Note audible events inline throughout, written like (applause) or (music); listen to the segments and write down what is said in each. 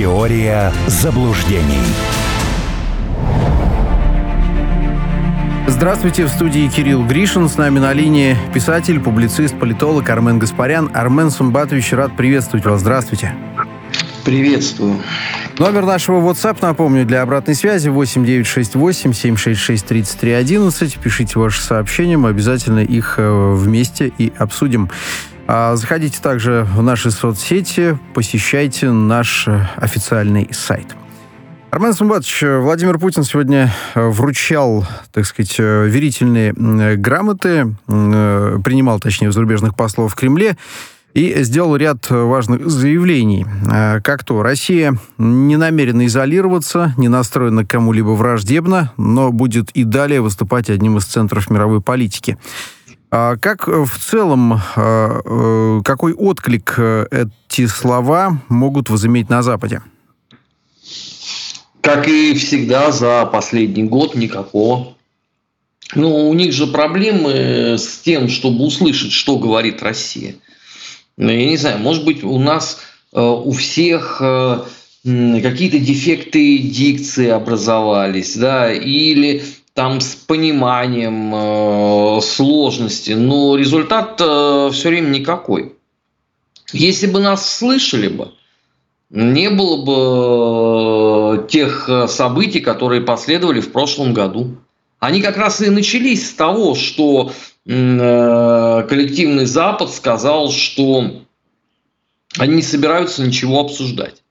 Теория заблуждений. Здравствуйте, в студии Кирилл Гришин. С нами на линии писатель, публицист, политолог Армен Гаспарян. Армен Сумбатович, рад приветствовать вас. Здравствуйте. Приветствую. Номер нашего WhatsApp, напомню, для обратной связи 8968 766 3311. Пишите ваши сообщения, мы обязательно их э, вместе и обсудим. А заходите также в наши соцсети, посещайте наш э, официальный сайт. Армен Сумбатович, Владимир Путин сегодня э, вручал, так сказать, э, верительные грамоты, принимал, точнее, зарубежных послов в Кремле и сделал ряд важных заявлений. Как то, Россия не намерена изолироваться, не настроена кому-либо враждебно, но будет и далее выступать одним из центров мировой политики. А как в целом, какой отклик эти слова могут возыметь на Западе? Как и всегда за последний год никакого. Ну, у них же проблемы с тем, чтобы услышать, что говорит Россия. Ну, я не знаю, может быть, у нас э, у всех э, какие-то дефекты дикции образовались, да, или там с пониманием э, сложности, но результат все время никакой. Если бы нас слышали бы, не было бы э, тех э, событий, которые последовали в прошлом году. Они как раз и начались с того, что э, коллективный Запад сказал, что они не собираются ничего обсуждать.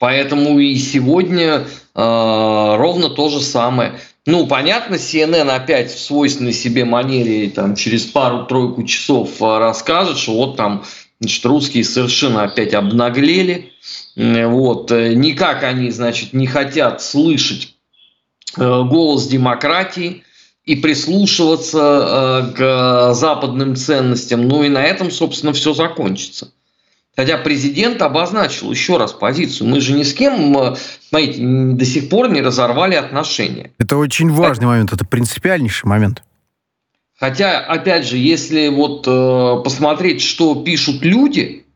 Поэтому и сегодня ровно то же самое. Ну, понятно, CNN опять в свойственной себе манере там, через пару-тройку часов расскажет, что вот там значит, русские совершенно опять обнаглели, вот, э, никак они, значит, не хотят слышать э, голос демократии и прислушиваться э, к западным ценностям. Ну и на этом, собственно, все закончится. Хотя президент обозначил еще раз позицию. Мы же ни с кем, смотрите, до сих пор не разорвали отношения. Это очень важный момент, это принципиальнейший момент. Хотя, опять же, если вот э, посмотреть, что пишут люди,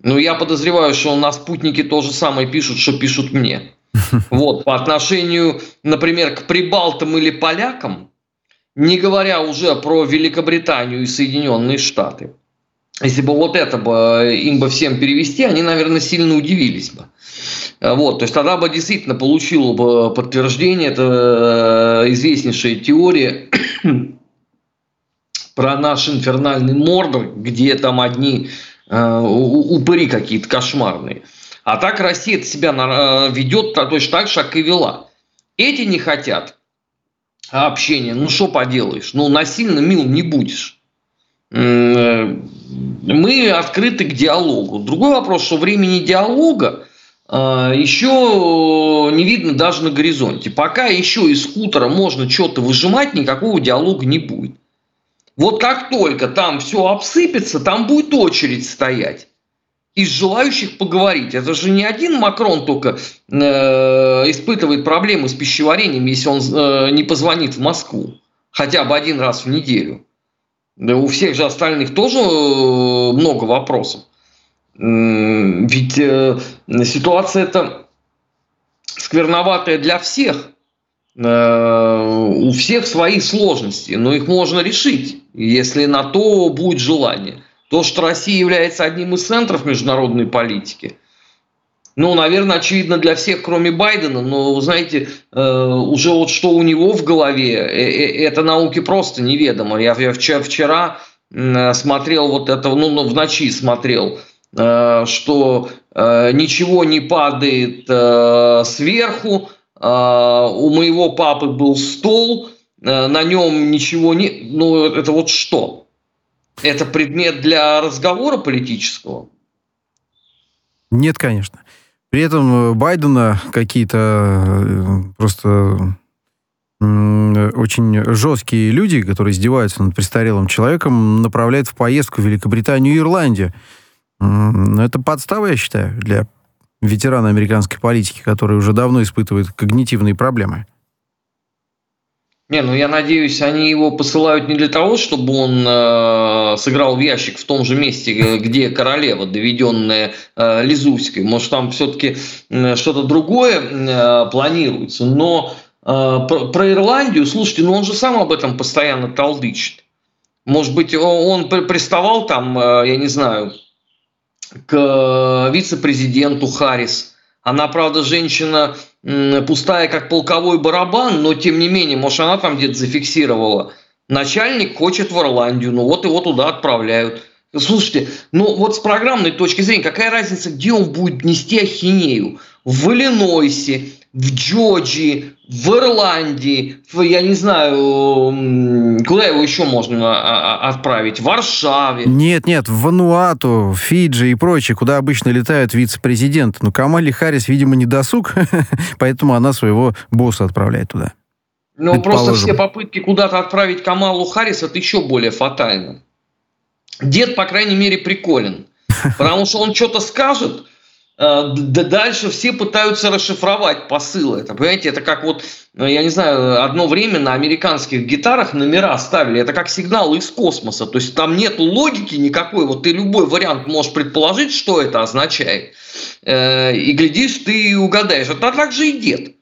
ну, я подозреваю, что на спутнике то же самое пишут, что пишут мне. (laughs) Вот, по отношению, например, к прибалтам или полякам, не говоря уже про Великобританию и Соединенные Штаты. Если бы вот это бы им бы всем перевести, они, наверное, сильно удивились бы. Вот, то есть тогда бы действительно получило бы подтверждение, это э, известнейшая теория (clears throat) про наш инфернальный Мордор, где там одни э, упыри какие-то кошмарные. А так Россия себя э, ведет точно так же, как и вела. Эти не хотят общения. Ну, что поделаешь? Ну, насильно мил не будешь. Э, мы открыты к диалогу. Другой вопрос, что времени диалога э, еще не видно даже на горизонте. Пока еще из хутора можно что-то выжимать, никакого диалога не будет. Вот как только там все обсыпется, там будет очередь стоять из желающих поговорить. Это же не один Макрон только э, испытывает проблемы с пищеварением, если он э, не позвонит в Москву хотя бы один раз в неделю. Да у всех же остальных тоже э, много вопросов. Ведь э, ситуация это скверноватая для всех. Э, у всех свои сложности, но их можно решить, если на то будет желание. То, что Россия является одним из центров международной политики, ну, наверное, очевидно для всех, кроме Байдена, но, вы знаете, э, уже вот что у него в голове, э, это науке просто неведомо. Я, вчера, вчера смотрел вот это, ну, ну в ночи смотрел, что ничего не падает сверху, у моего папы был стол, э, на нем ничего не... Ну, это вот что? Это предмет для разговора политического? Нет, конечно. При этом Байдена какие-то э, просто очень жесткие люди, которые издеваются над престарелым человеком, направляют в поездку в Великобританию и Ирландию. Это подстава, я считаю, для ветеран американской политики, который уже давно испытывает когнитивные проблемы? Не, ну я надеюсь, они его посылают не для того, чтобы он э, сыграл в ящик в том же месте, э, где королева, доведенная э, Лизуськой. Может, там все-таки э, что-то другое э, планируется. Но э, про, про Ирландию, слушайте, ну он же сам об этом постоянно толдычит. Может быть, он, приставал там, э, я не знаю, к э, вице-президенту Харрис. Она, правда, женщина пустая, как полковой барабан, но тем не менее, может, она там где-то зафиксировала. Начальник хочет в Ирландию, ну вот его туда отправляют. Слушайте, ну вот с программной точки зрения, какая разница, где он будет нести ахинею? В Иллинойсе, в Джорджии, в Ирландии, в, я не знаю, куда его еще можно а, а, отправить? В Варшаве. Нет, нет, в Вануату, Фиджи и прочее, куда обычно летают вице-президенты. Но Камали Харрис, видимо, не досуг, (laughs) поэтому она своего босса отправляет туда. Ну, просто все попытки куда-то отправить Камалу Харрис, это еще более фатально. Дед, по крайней мере, приколен. (laughs) Потому что он что-то скажет, дальше все пытаются расшифровать посылы. Это, понимаете, это как вот, ну, я не знаю, одно время на американских гитарах номера ставили. Это как сигналы из космоса. То есть там нет логики никакой. Вот ты любой вариант можешь предположить, что это означает. Э, и глядишь, ты угадаешь. Это так же и дед.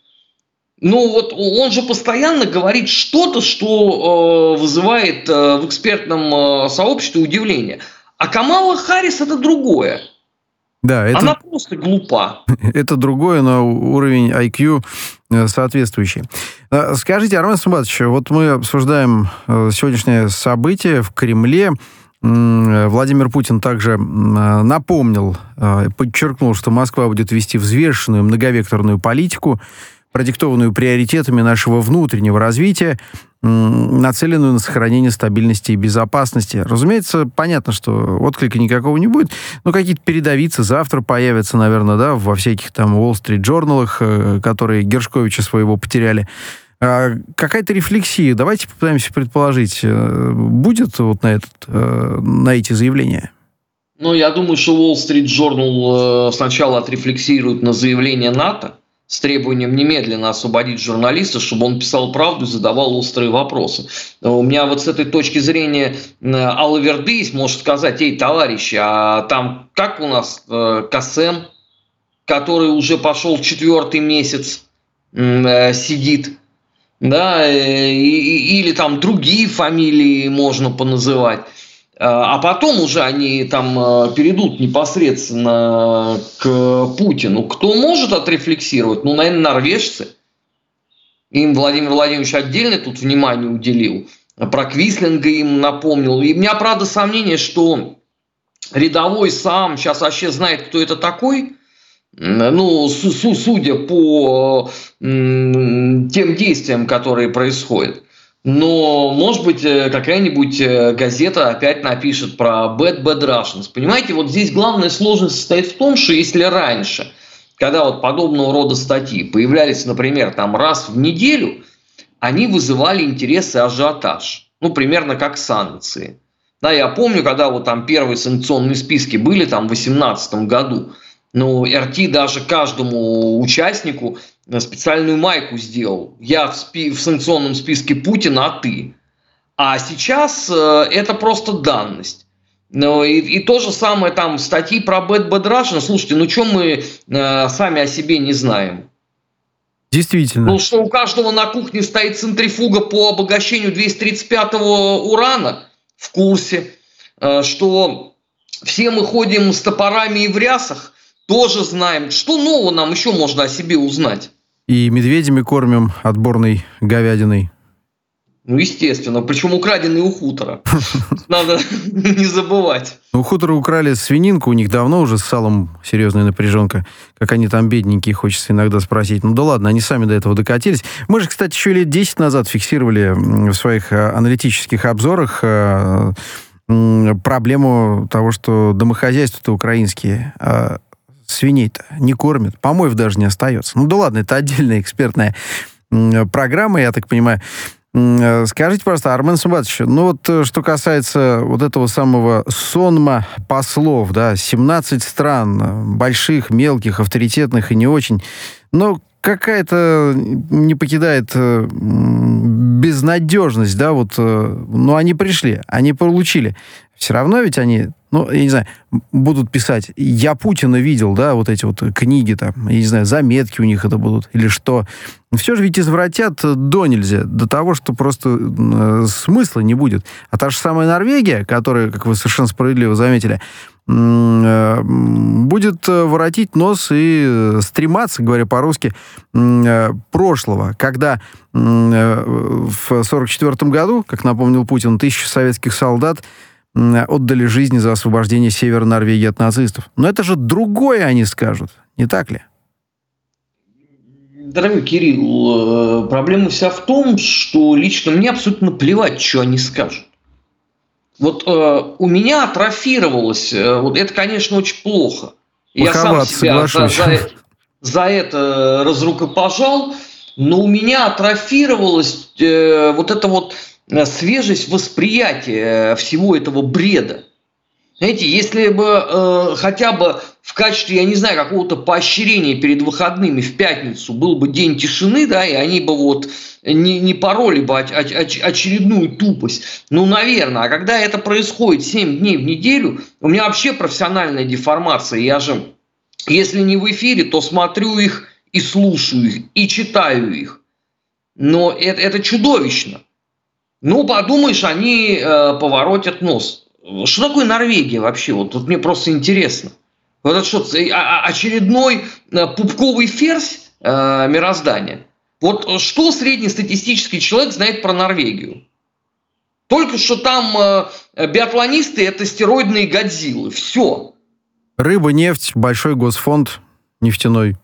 Ну вот он же постоянно говорит что-то, что э, вызывает в экспертном сообществе удивление. А Камала Харрис это другое. Да, это... Она просто глупа. (laughs) Это другое, но уровень IQ э, соответствующий. Э, скажите, Армен Сумбатович, вот мы обсуждаем э, сегодняшнее событие в Кремле. Владимир Путин также напомнил, подчеркнул, что Москва будет вести взвешенную многовекторную политику, продиктованную приоритетами нашего внутреннего развития, нацеленную на сохранение стабильности и безопасности. Разумеется, понятно, что отклика никакого не будет, но какие-то передовицы завтра появятся, наверное, да, во всяких там Wall Street журналах, э, которые Гершковича своего потеряли. А какая-то рефлексия, давайте попытаемся предположить, э, будет вот на, этот, э, на эти заявления? Ну, я думаю, что Wall Street Journal сначала отрефлексирует на заявление НАТО, с требованием немедленно освободить журналиста, чтобы он писал правду и задавал острые вопросы. У меня вот с этой точки зрения Алла Вердысь может сказать, эй, товарищи, а там как у нас э, Касем, который уже пошел четвертый месяц, э, сидит, да, э, или там другие фамилии можно поназывать. А, а потом уже они там а, перейдут непосредственно к Путину. Кто может отрефлексировать? Ну, наверное, норвежцы. Им Владимир Владимирович отдельно тут внимание уделил. Про Квислинга им напомнил. И у меня, правда, сомнение, что рядовой сам сейчас вообще знает, кто это такой. Ну, судя по тем действиям, которые происходят. Но, может быть, э, какая-нибудь э, газета опять напишет про Bad Bad Russians. Понимаете, вот здесь главная сложность состоит в том, что если раньше, когда вот подобного рода статьи появлялись, например, там раз в неделю, они вызывали интерес и ажиотаж. Ну, примерно как санкции. Да, я помню, когда вот там первые санкционные списки были там в 2018 году, ну, РТ даже каждому участнику специальную майку сделал. Я в, спи- в санкционном списке Путина, а ты. А сейчас э, это просто данность. Ну, и, и то же самое там статьи про Bad Bad Russian. Слушайте, ну что мы э, сами о себе не знаем? Действительно. Ну, что у каждого на кухне стоит центрифуга по обогащению 235-го урана в курсе. Э, что все мы ходим с топорами и в рясах, тоже знаем. Что нового нам еще можно о себе узнать? И медведями кормим отборной говядиной. Ну, естественно. Причем украденный у хутора. (laughs) Надо не забывать. У хутора украли свининку, у них давно уже с салом серьезная напряженка. Как они там бедненькие, хочется иногда спросить. Ну да ладно, они сами до этого докатились. Мы же, кстати, еще лет 10 назад фиксировали в своих э, аналитических обзорах э, проблему того, что домохозяйства-то украинские а свиней-то не кормят, помоев даже не остается. Ну да ладно, это отдельная экспертная программа, я так понимаю. Э, скажите, просто, Армен Сумбатович, ну вот э, что касается вот этого самого сонма послов, да, 17 стран, больших, мелких, авторитетных и не очень, но какая-то не покидает э, безнадежность, да, вот, э, ну, они пришли, они получили. Все равно ведь они, ну, я не знаю, будут писать, я Путина видел, да, вот эти вот книги там, я не знаю, заметки у них это будут, или что. Все же ведь извратят до нельзя, до того, что просто э, смысла не будет. А та же самая Норвегия, которая, как вы совершенно справедливо заметили, Э, будет э, воротить нос и э, стрематься, говоря по-русски, прошлого, когда в 1944 году, как напомнил Путин, тысячи советских солдат отдали жизни за освобождение Севера Норвегии от нацистов. Но это же другое они скажут, не так ли? Дорогой Кирилл, проблема вся в том, что лично мне абсолютно плевать, что они скажут. Вот э, у меня атрофировалось, э, вот это, конечно, очень плохо. Я сам себя за, за, за это разрукопожал, но у меня атрофировалась э, вот эта вот э, свежесть восприятия э, всего этого бреда. Знаете, если бы э, хотя бы в качестве, я не знаю, какого-то поощрения перед выходными в пятницу был бы день тишины, да, и они бы вот не, не пороли бы оч, оч, очередную тупость. Ну, наверное. А когда это происходит 7 дней в неделю, у меня вообще профессиональная деформация. Я же, если не в эфире, то смотрю их и слушаю их, и читаю их. Но это, это чудовищно. Ну, подумаешь, они э, поворотят нос. Что такое Норвегия вообще? Вот тут мне просто интересно. Вот это что, а, а, очередной э, пупковый ферзь э, мироздания? Вот что среднестатистический человек знает про Норвегию? Только что там э, биатлонисты – это стероидные годзиллы. Все. Рыба, нефть, большой госфонд нефтяной.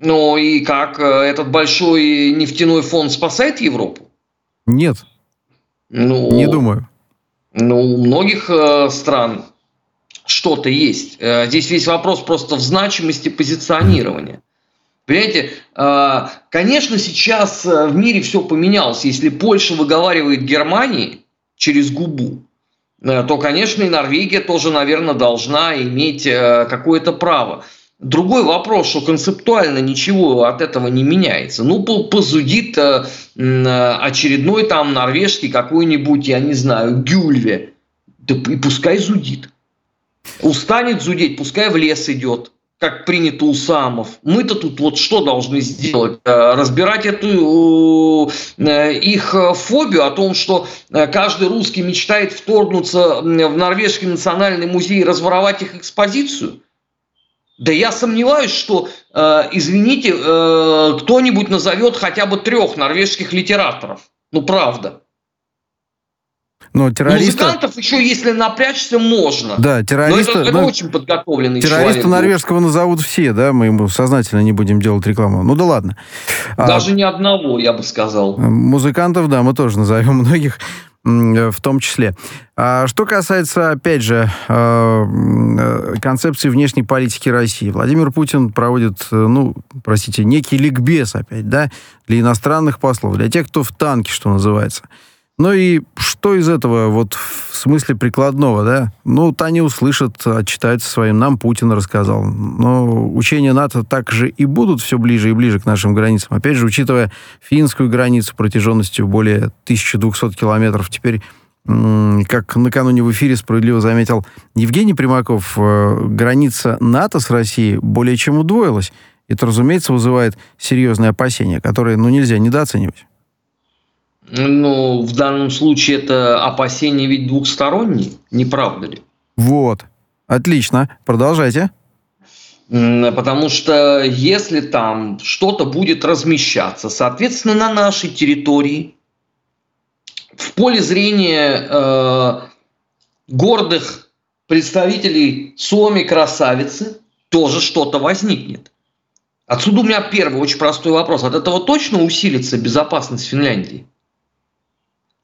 Ну и как этот большой нефтяной фонд спасает Европу? Нет. Ну, не думаю. Ну, у многих э, стран что-то есть. Э, здесь весь вопрос просто в значимости позиционирования. Понимаете, э, конечно, сейчас в мире все поменялось. Если Польша выговаривает Германии через губу, то, конечно, и Норвегия тоже, наверное, должна иметь какое-то право. Другой вопрос, что концептуально ничего от этого не меняется. Ну, позудит э, очередной там норвежский какой-нибудь, я не знаю, гюльве. Да и пускай зудит. Устанет зудеть, пускай в лес идет, как принято у самов. Мы-то тут вот что должны сделать? Э, разбирать эту э, их фобию о том, что каждый русский мечтает вторгнуться в Норвежский национальный музей и разворовать их экспозицию – да я сомневаюсь, что, э, извините, э, кто-нибудь назовет хотя бы трех норвежских литераторов. Ну, правда. Но террористы... Музыкантов еще, если напрячься, можно. Да, террористы... Но это, это ну, очень подготовленный террориста человек. норвежского назовут все, да? Мы ему сознательно не будем делать рекламу. Ну да ладно. А Даже а, ни одного, я бы сказал. Музыкантов, да, мы тоже назовем многих. Э, в том числе. А что касается, опять же, э, э, концепции внешней политики России. Владимир Путин проводит, ну, простите, некий ликбез опять, да, для иностранных послов, для тех, кто в танке, что называется. Ну и что из этого вот в смысле прикладного, да? Ну, вот они услышат, отчитаются своим. Нам Путин рассказал. Но учения НАТО также и будут все ближе и ближе к нашим границам. Опять же, учитывая финскую границу протяженностью более 1200 километров, теперь как накануне в эфире справедливо заметил Евгений Примаков, э, граница НАТО с Россией более чем удвоилась. Это, разумеется, вызывает серьезные опасения, которые ну, нельзя недооценивать. Ну, в данном случае это опасение ведь двухсторонние, не правда ли? Вот. Отлично. Продолжайте. Потому что если там что-то будет размещаться, соответственно, на нашей территории, в поле зрения э, гордых представителей Соми красавицы, тоже что-то возникнет. Отсюда у меня первый очень простой вопрос. От этого точно усилится безопасность Финляндии?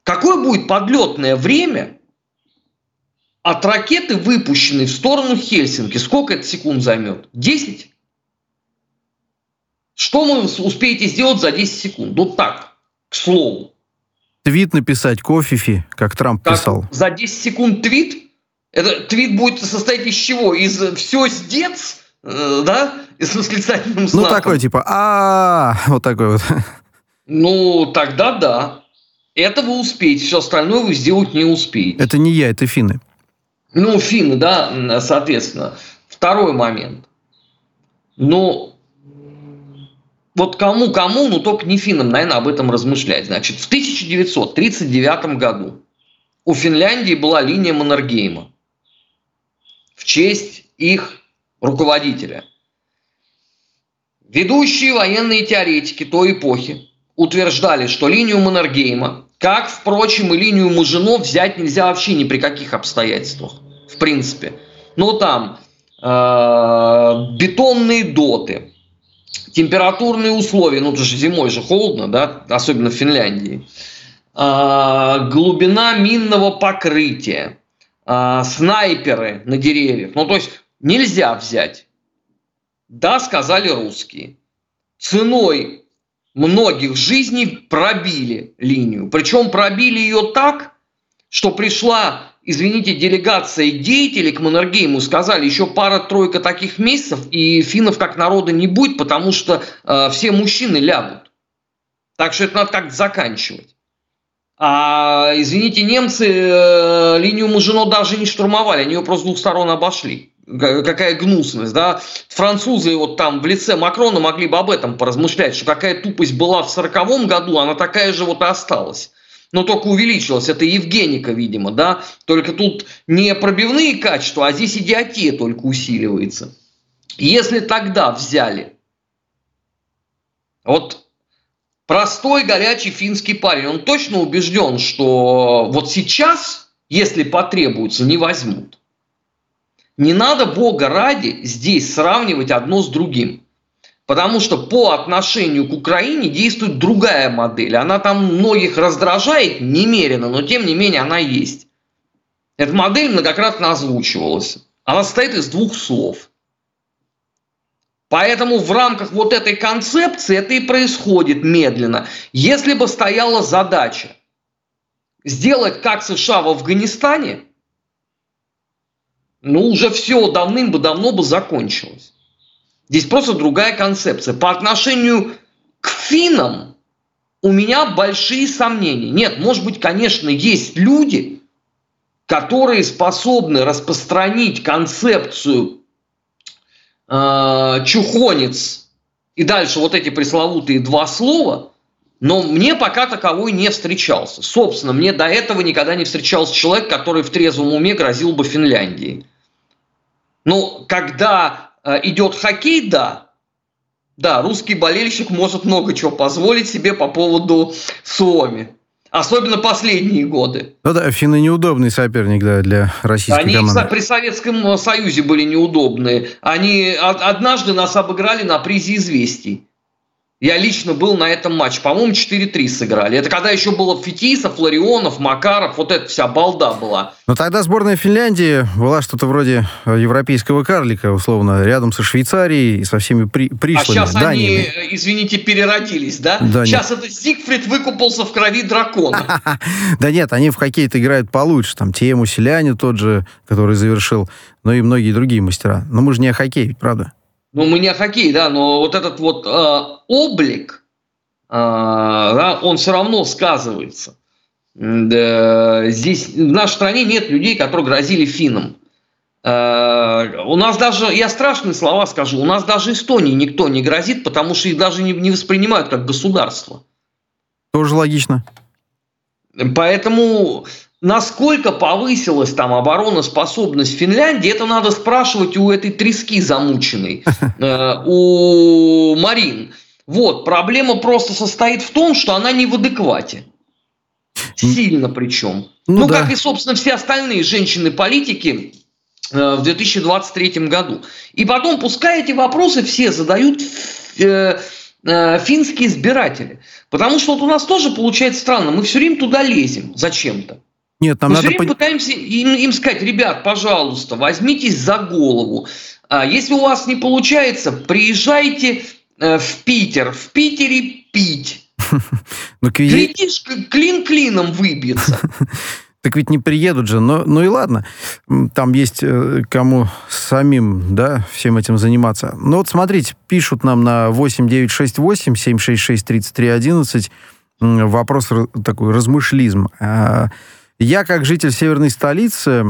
Какое будет подлетное время от ракеты, выпущенной в сторону Хельсинки? Сколько это секунд займет? 10? Что вы успеете сделать за 10 секунд? Вот так, к слову. Твит написать, кофефи, как Трамп как писал. За 10 секунд твит? Это твит будет состоять из чего? Из все сдец? э, да, с восклицательным ну, знаком. Ну, такой типа а вот такой вот. Ну, тогда да. Это вы успеете, все остальное вы сделать не успеете. Это не я, это финны. Ну, финны, да, соответственно. Второй момент. Ну, вот кому-кому, ну только не финнам, наверное, об этом размышлять. Значит, в 1939 году у Финляндии была линия Маннергейма в честь их руководителя. Ведущие военные теоретики той эпохи утверждали, что линию Маннергейма как, впрочем, и линию Мужино взять нельзя вообще ни при каких обстоятельствах, в принципе. Но там э, бетонные доты, температурные условия, ну, это же зимой же холодно, да, особенно в Финляндии, э, глубина минного покрытия, э, снайперы на деревьях. Ну, то есть нельзя взять. Да, сказали русские. Ценой многих жизней пробили линию. Причем пробили ее так, что пришла, извините, делегация деятелей к Маннергейму, сказали, еще пара-тройка таких месяцев, и финнов как народа не будет, потому что э, все мужчины лягут. Так что это надо как-то заканчивать. А, извините, немцы э, линию Мужино даже не штурмовали, они ее просто с двух сторон обошли какая гнусность, да. Французы вот там в лице Макрона могли бы об этом поразмышлять, что какая тупость была в сороковом году, она такая же вот и осталась. Но только увеличилась. Это Евгеника, видимо, да. Только тут не пробивные качества, а здесь идиотия только усиливается. Если тогда взяли вот простой горячий финский парень, он точно убежден, что вот сейчас, если потребуется, не возьмут. Не надо Бога ради здесь сравнивать одно с другим. Потому что по отношению к Украине действует другая модель. Она там многих раздражает немерено, но тем не менее она есть. Эта модель многократно озвучивалась. Она состоит из двух слов. Поэтому в рамках вот этой концепции это и происходит медленно. Если бы стояла задача сделать как США в Афганистане, ну уже все давным бы закончилось. Здесь просто другая концепция. По отношению к финнам у меня большие сомнения. Нет, может быть, конечно, есть люди, которые способны распространить концепцию э, чухонец и дальше вот эти пресловутые два слова, но мне пока таковой не встречался. Собственно, мне до этого никогда не встречался человек, который в трезвом уме грозил бы Финляндии. Ну, когда э, идет хоккей, да, да, русский болельщик может много чего позволить себе по поводу Суоми. Особенно последние годы. Ну да, финны неудобный соперник да, для российской Они команды. Они при Советском Союзе были неудобные. Они однажды нас обыграли на призе известий. Я лично был на этом матче. По-моему, 4-3 сыграли. Это когда еще было Фетисов, Ларионов, Макаров. Вот эта вся балда была. Но тогда сборная Финляндии была что-то вроде европейского карлика, условно, рядом со Швейцарией и со всеми при пришлыми. А сейчас Даниями. они, извините, переродились, да? да сейчас нет. это Зигфрид выкупался в крови дракона. (laughs) Да нет, они в хоккей играют получше. Там Тему Селяне тот же, который завершил, но и многие другие мастера. Но мы же не о хоккее, правда? Ну, мы не о хоккее, да, но вот этот вот э, облик, э, да, он все равно сказывается. Да, здесь в нашей стране нет людей, которые грозили финнам. Э, у нас даже, я страшные слова скажу, у нас даже Эстонии никто не грозит, потому что их даже не, не воспринимают как государство. Тоже логично. Поэтому Насколько повысилась там обороноспособность Финляндии, это надо спрашивать у этой трески замученной, (laughs) э, у Марин. Вот, проблема просто состоит в том, что она не в адеквате. Сильно причем. Ну, ну да. как и, собственно, все остальные женщины-политики э, в 2023 году. И потом, пускай эти вопросы все задают э, э, финские избиратели. Потому что вот у нас тоже получается странно. Мы все время туда лезем зачем-то. Нет, нам Мы надо... все время пытаемся им, им сказать, ребят, пожалуйста, возьмитесь за голову. А, если у вас не получается, приезжайте э, в Питер. В Питере пить. (laughs) Ну, Глядишь, клин клином выбьется. (laughs) Так ведь не приедут же. Но, ну и ладно. Там есть э, кому самим, да, всем этим заниматься. Ну вот смотрите, пишут нам на 8968 766 3311 вопрос такой, размышлизм. Я, как житель северной столицы,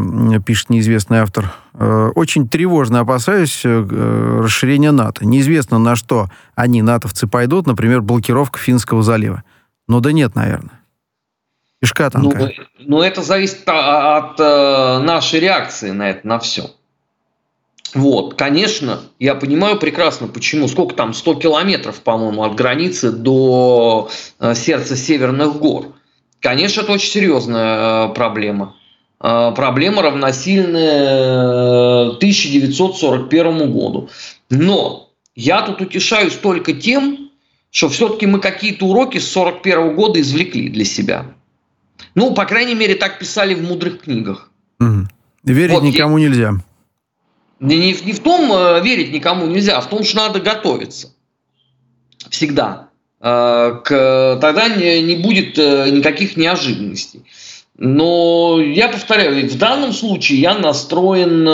пишет неизвестный автор, э, очень тревожно опасаюсь э, расширения НАТО. Неизвестно, на что они, натовцы, пойдут, например, блокировка Финского залива. Ну да нет, наверное. Кишка танка. Ну, ну это зависит от э, нашей реакции на это, на все. Вот, конечно, я понимаю прекрасно, почему. Сколько там, 100 километров, по-моему, от границы до э, сердца Северных гор. Конечно, это очень серьезная э, проблема. Э, проблема равносильная 1941 году. Но я тут утешаюсь только тем, что все-таки мы какие-то уроки с 1941 года извлекли для себя. Ну, по крайней мере, так писали в мудрых книгах. Угу. Верить вот, никому я... нельзя. Не, не, не в том э, верить никому нельзя, а в том, что надо готовиться. Всегда. Э, к, тогда не, не будет э, никаких неожиданностей. Но я повторяю, в данном случае я настроен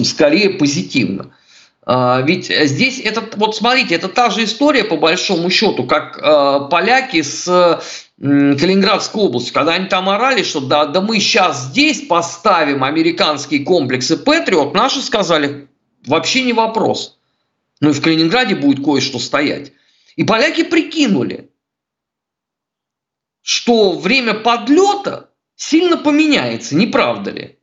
э, скорее позитивно. Э, ведь здесь это, вот смотрите, это та же история по большому счету, как поляки с Калининградской области, когда они там орали, что да, да мы сейчас здесь поставим американские комплексы Патриот, наши сказали, вообще не вопрос. Ну и в Калининграде будет кое-что стоять. И поляки прикинули, что время подлета сильно поменяется, не правда ли?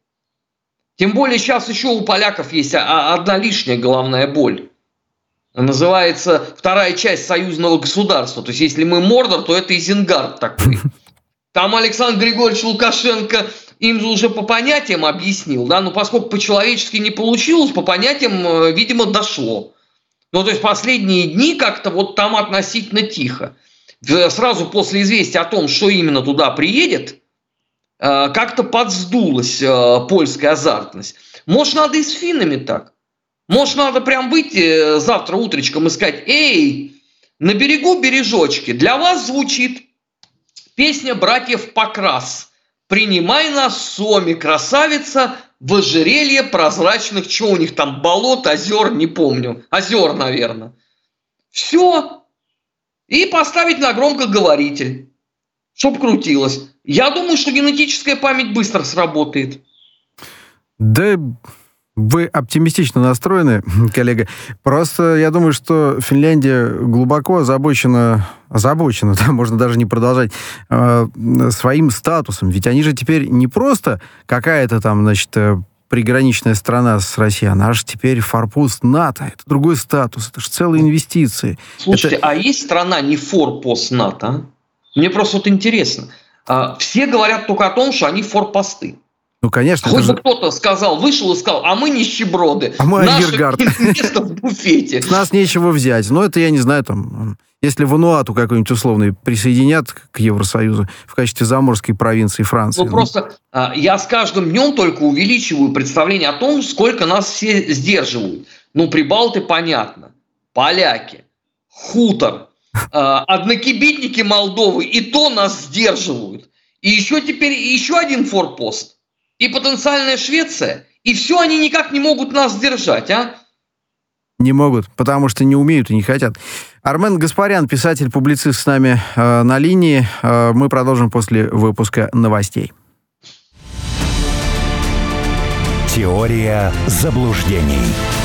Тем более сейчас еще у поляков есть одна лишняя головная боль. Называется вторая часть союзного государства. То есть, если мы Мордор, то это Изенгард такой. (laughs) Там Александр Григорьевич Лукашенко им уже по понятиям объяснил, да, но поскольку по-человечески не получилось, по понятиям, э, видимо, дошло. Ну, то есть последние дни как-то вот там относительно тихо. Сразу после известия о том, что именно туда приедет, э, как-то подсдулась э, польская азартность. Может, надо и с финнами так? Может, надо прям выйти э, завтра утречком и сказать, эй, на берегу бережочки, для вас звучит песня братьев Покрас. Принимай нас, Соми, красавица, в ожерелье прозрачных, что у них там, болот, озер, не помню, озер, наверное. Все. И поставить на громкоговоритель, чтоб крутилось. Я думаю, что генетическая память быстро сработает. Да, вы оптимистично настроены, (laughs) коллега. Просто я думаю, что Финляндия глубоко озабочена, озабочена, (laughs) да, можно даже не продолжать, э, своим статусом. Ведь они же теперь не просто какая-то там, значит, э, приграничная страна с Россией, она же теперь форпост НАТО. Это другой статус, это же целые инвестиции. Слушайте, это... а есть страна не форпост НАТО? Мне просто вот интересно. А, все говорят только о том, что они форпосты. Ну, конечно. Хоть бы кто-то сказал, вышел и сказал, а мы нищеброды. А мы Арьергард. (laughs) место в буфете. С нас нечего взять. Но это, я не знаю, там, если Вануату какой-нибудь условный присоединят к Евросоюзу в качестве заморской провинции Франции. Ну, ну. просто а, я с каждым днем только увеличиваю представление о том, сколько нас все сдерживают. Ну, прибалты понятно. Поляки, хутор, а, однокибитники Молдовы, и то нас сдерживают. И еще теперь еще один форпост – и потенциальная Швеция, и все они никак не могут нас сдержать, а? Не могут, потому что не умеют и не хотят. Армен Гаспарян, писатель-публицист с нами э, на линии. Э, мы продолжим после выпуска новостей. Теория заблуждений.